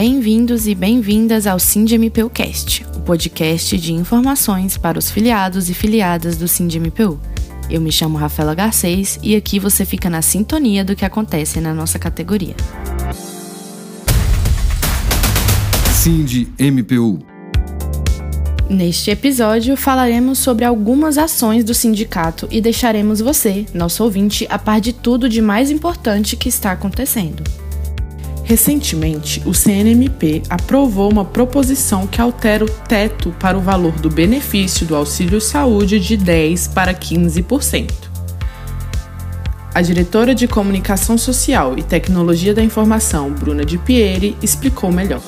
Bem-vindos e bem-vindas ao SindMPUcast, o podcast de informações para os filiados e filiadas do SindMPU. Eu me chamo Rafaela Garcês e aqui você fica na sintonia do que acontece na nossa categoria. SindMPU Neste episódio, falaremos sobre algumas ações do sindicato e deixaremos você, nosso ouvinte, a par de tudo de mais importante que está acontecendo. Recentemente, o CNMP aprovou uma proposição que altera o teto para o valor do benefício do auxílio saúde de 10% para 15%. A diretora de Comunicação Social e Tecnologia da Informação, Bruna de Pieri, explicou melhor.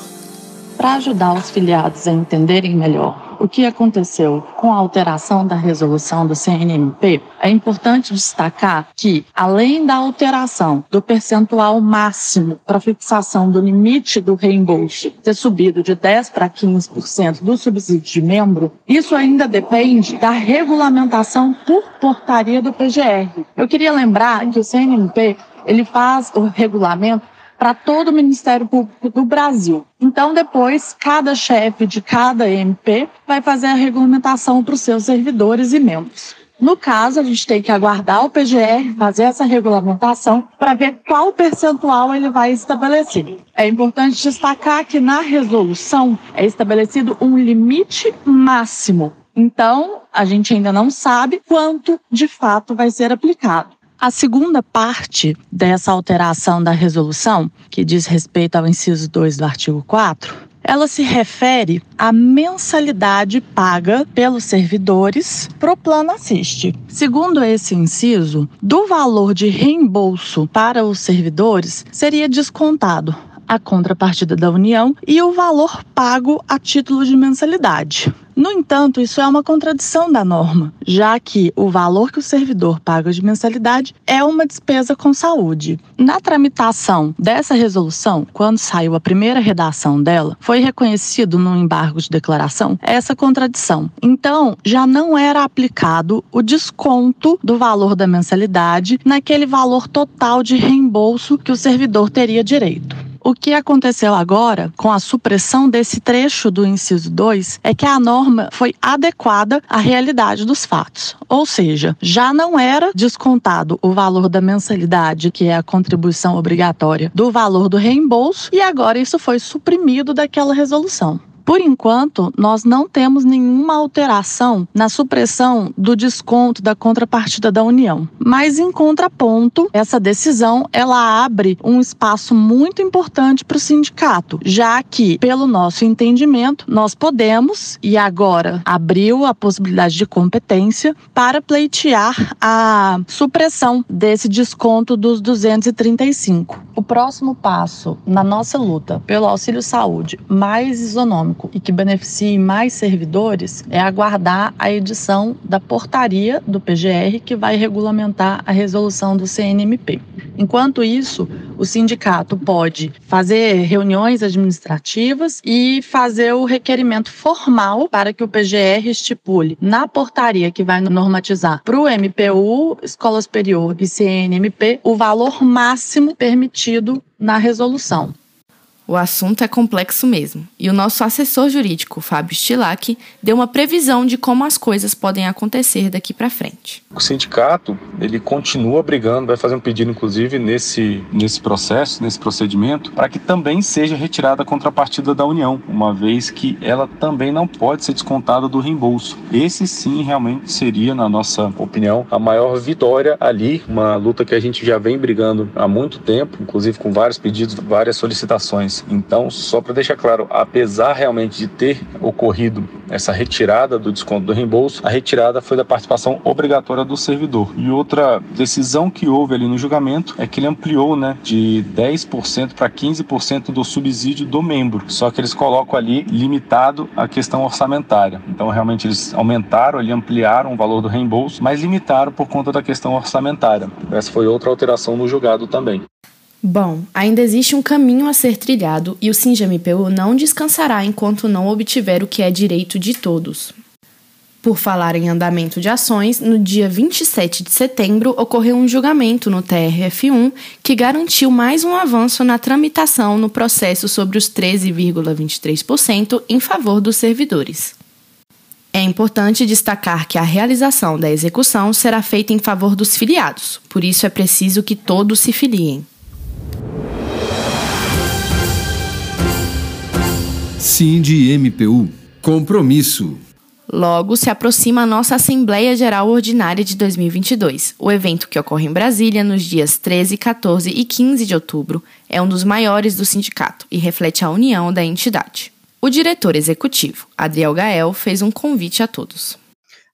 Para ajudar os filiados a entenderem melhor o que aconteceu com a alteração da resolução do CNMP, é importante destacar que, além da alteração do percentual máximo para fixação do limite do reembolso ter subido de 10% para 15% do subsídio de membro, isso ainda depende da regulamentação por portaria do PGR. Eu queria lembrar que o CNMP ele faz o regulamento para todo o Ministério Público do Brasil. Então, depois, cada chefe de cada MP vai fazer a regulamentação para os seus servidores e membros. No caso, a gente tem que aguardar o PGR fazer essa regulamentação para ver qual percentual ele vai estabelecer. É importante destacar que na resolução é estabelecido um limite máximo. Então, a gente ainda não sabe quanto de fato vai ser aplicado. A segunda parte dessa alteração da resolução, que diz respeito ao inciso 2 do artigo 4, ela se refere à mensalidade paga pelos servidores para o plano assiste. Segundo esse inciso, do valor de reembolso para os servidores seria descontado a contrapartida da União e o valor pago a título de mensalidade. No entanto, isso é uma contradição da norma, já que o valor que o servidor paga de mensalidade é uma despesa com saúde. Na tramitação dessa resolução, quando saiu a primeira redação dela, foi reconhecido no embargo de declaração essa contradição. Então, já não era aplicado o desconto do valor da mensalidade naquele valor total de reembolso que o servidor teria direito. O que aconteceu agora com a supressão desse trecho do inciso 2 é que a norma foi adequada à realidade dos fatos. Ou seja, já não era descontado o valor da mensalidade, que é a contribuição obrigatória, do valor do reembolso, e agora isso foi suprimido daquela resolução. Por enquanto, nós não temos nenhuma alteração na supressão do desconto da contrapartida da União. Mas em contraponto, essa decisão ela abre um espaço muito importante para o sindicato, já que, pelo nosso entendimento, nós podemos e agora abriu a possibilidade de competência para pleitear a supressão desse desconto dos 235. O próximo passo na nossa luta pelo auxílio saúde mais isonômico e que beneficie mais servidores é aguardar a edição da portaria do PGR que vai regulamentar a resolução do CNMP. Enquanto isso, o sindicato pode fazer reuniões administrativas e fazer o requerimento formal para que o PGR estipule na portaria que vai normatizar para o MPU, Escola Superior e CNMP o valor máximo permitido na resolução. O assunto é complexo mesmo, e o nosso assessor jurídico, Fábio Stilac, deu uma previsão de como as coisas podem acontecer daqui para frente. O sindicato, ele continua brigando, vai fazer um pedido inclusive nesse nesse processo, nesse procedimento, para que também seja retirada a contrapartida da União, uma vez que ela também não pode ser descontada do reembolso. Esse sim realmente seria, na nossa opinião, a maior vitória ali, uma luta que a gente já vem brigando há muito tempo, inclusive com vários pedidos, várias solicitações então, só para deixar claro, apesar realmente de ter ocorrido essa retirada do desconto do reembolso, a retirada foi da participação obrigatória do servidor. E outra decisão que houve ali no julgamento é que ele ampliou, né, de 10% para 15% do subsídio do membro. Só que eles colocam ali limitado a questão orçamentária. Então, realmente eles aumentaram, ali ampliaram o valor do reembolso, mas limitaram por conta da questão orçamentária. Essa foi outra alteração no julgado também. Bom, ainda existe um caminho a ser trilhado e o SINJA-MPU não descansará enquanto não obtiver o que é direito de todos. Por falar em andamento de ações, no dia 27 de setembro ocorreu um julgamento no TRF1 que garantiu mais um avanço na tramitação no processo sobre os 13,23% em favor dos servidores. É importante destacar que a realização da execução será feita em favor dos filiados, por isso é preciso que todos se filiem. De MPU. Compromisso. Logo, se aproxima a nossa Assembleia Geral Ordinária de 2022. O evento, que ocorre em Brasília nos dias 13, 14 e 15 de outubro, é um dos maiores do sindicato e reflete a união da entidade. O diretor executivo, Adriel Gael, fez um convite a todos.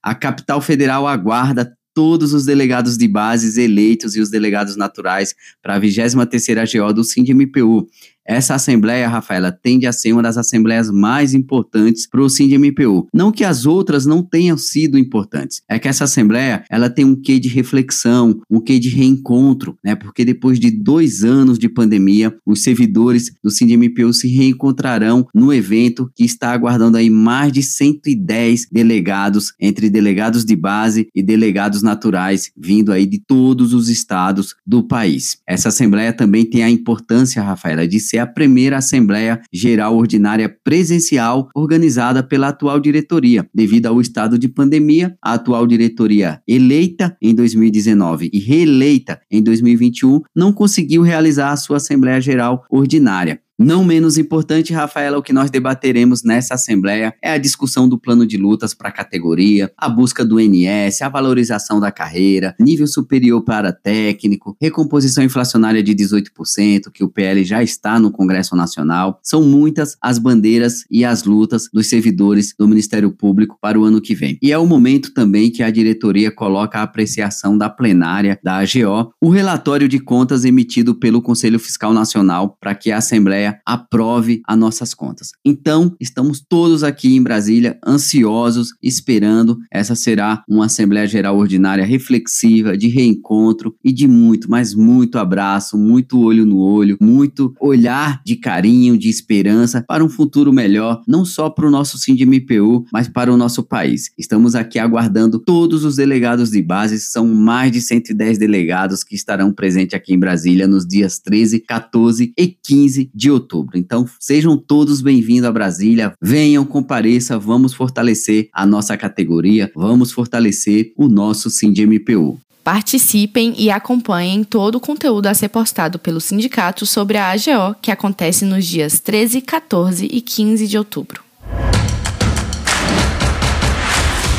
A capital federal aguarda todos os delegados de bases eleitos e os delegados naturais para a 23ª GO do SINDMPU. Essa assembleia, Rafaela, tende a ser uma das assembleias mais importantes para o SINDMPU. Não que as outras não tenham sido importantes, é que essa assembleia ela tem um quê de reflexão, um quê de reencontro, né? Porque depois de dois anos de pandemia, os servidores do SINDMPU se reencontrarão no evento que está aguardando aí mais de 110 delegados, entre delegados de base e delegados naturais, vindo aí de todos os estados do país. Essa assembleia também tem a importância, Rafaela, de ser ser a primeira Assembleia Geral Ordinária presencial organizada pela atual diretoria. Devido ao estado de pandemia, a atual diretoria, eleita em 2019 e reeleita em 2021, não conseguiu realizar a sua Assembleia Geral Ordinária. Não menos importante, Rafaela, o que nós debateremos nessa Assembleia é a discussão do plano de lutas para a categoria, a busca do NS, a valorização da carreira, nível superior para técnico, recomposição inflacionária de 18%, que o PL já está no Congresso Nacional. São muitas as bandeiras e as lutas dos servidores do Ministério Público para o ano que vem. E é o momento também que a diretoria coloca a apreciação da plenária da AGO, o relatório de contas emitido pelo Conselho Fiscal Nacional para que a Assembleia Assembleia aprove as nossas contas. Então, estamos todos aqui em Brasília ansiosos, esperando. Essa será uma Assembleia Geral Ordinária reflexiva, de reencontro e de muito, mas muito abraço, muito olho no olho, muito olhar de carinho, de esperança para um futuro melhor, não só para o nosso SINDMPU, mas para o nosso país. Estamos aqui aguardando todos os delegados de base, são mais de 110 delegados que estarão presentes aqui em Brasília nos dias 13, 14 e 15 de outubro. Então, sejam todos bem-vindos a Brasília. Venham, compareça, vamos fortalecer a nossa categoria, vamos fortalecer o nosso SINDMPU. Participem e acompanhem todo o conteúdo a ser postado pelo sindicato sobre a AGO, que acontece nos dias 13, 14 e 15 de outubro.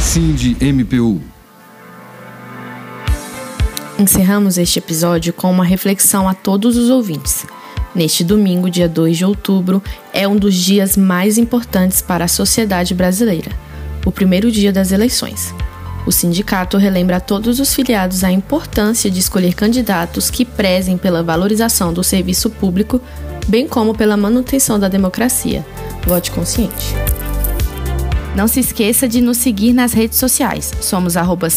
SINDMPU Encerramos este episódio com uma reflexão a todos os ouvintes. Neste domingo, dia 2 de outubro, é um dos dias mais importantes para a sociedade brasileira, o primeiro dia das eleições. O sindicato relembra a todos os filiados a importância de escolher candidatos que prezem pela valorização do serviço público, bem como pela manutenção da democracia. Vote consciente. Não se esqueça de nos seguir nas redes sociais. Somos arroba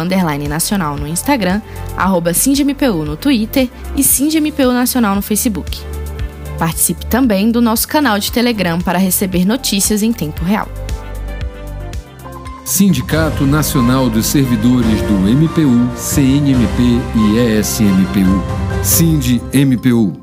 underline nacional no Instagram, arroba no Twitter e SindMPU Nacional no Facebook. Participe também do nosso canal de Telegram para receber notícias em tempo real. Sindicato Nacional dos Servidores do MPU, CNMP e ESMPU. SIND-MPU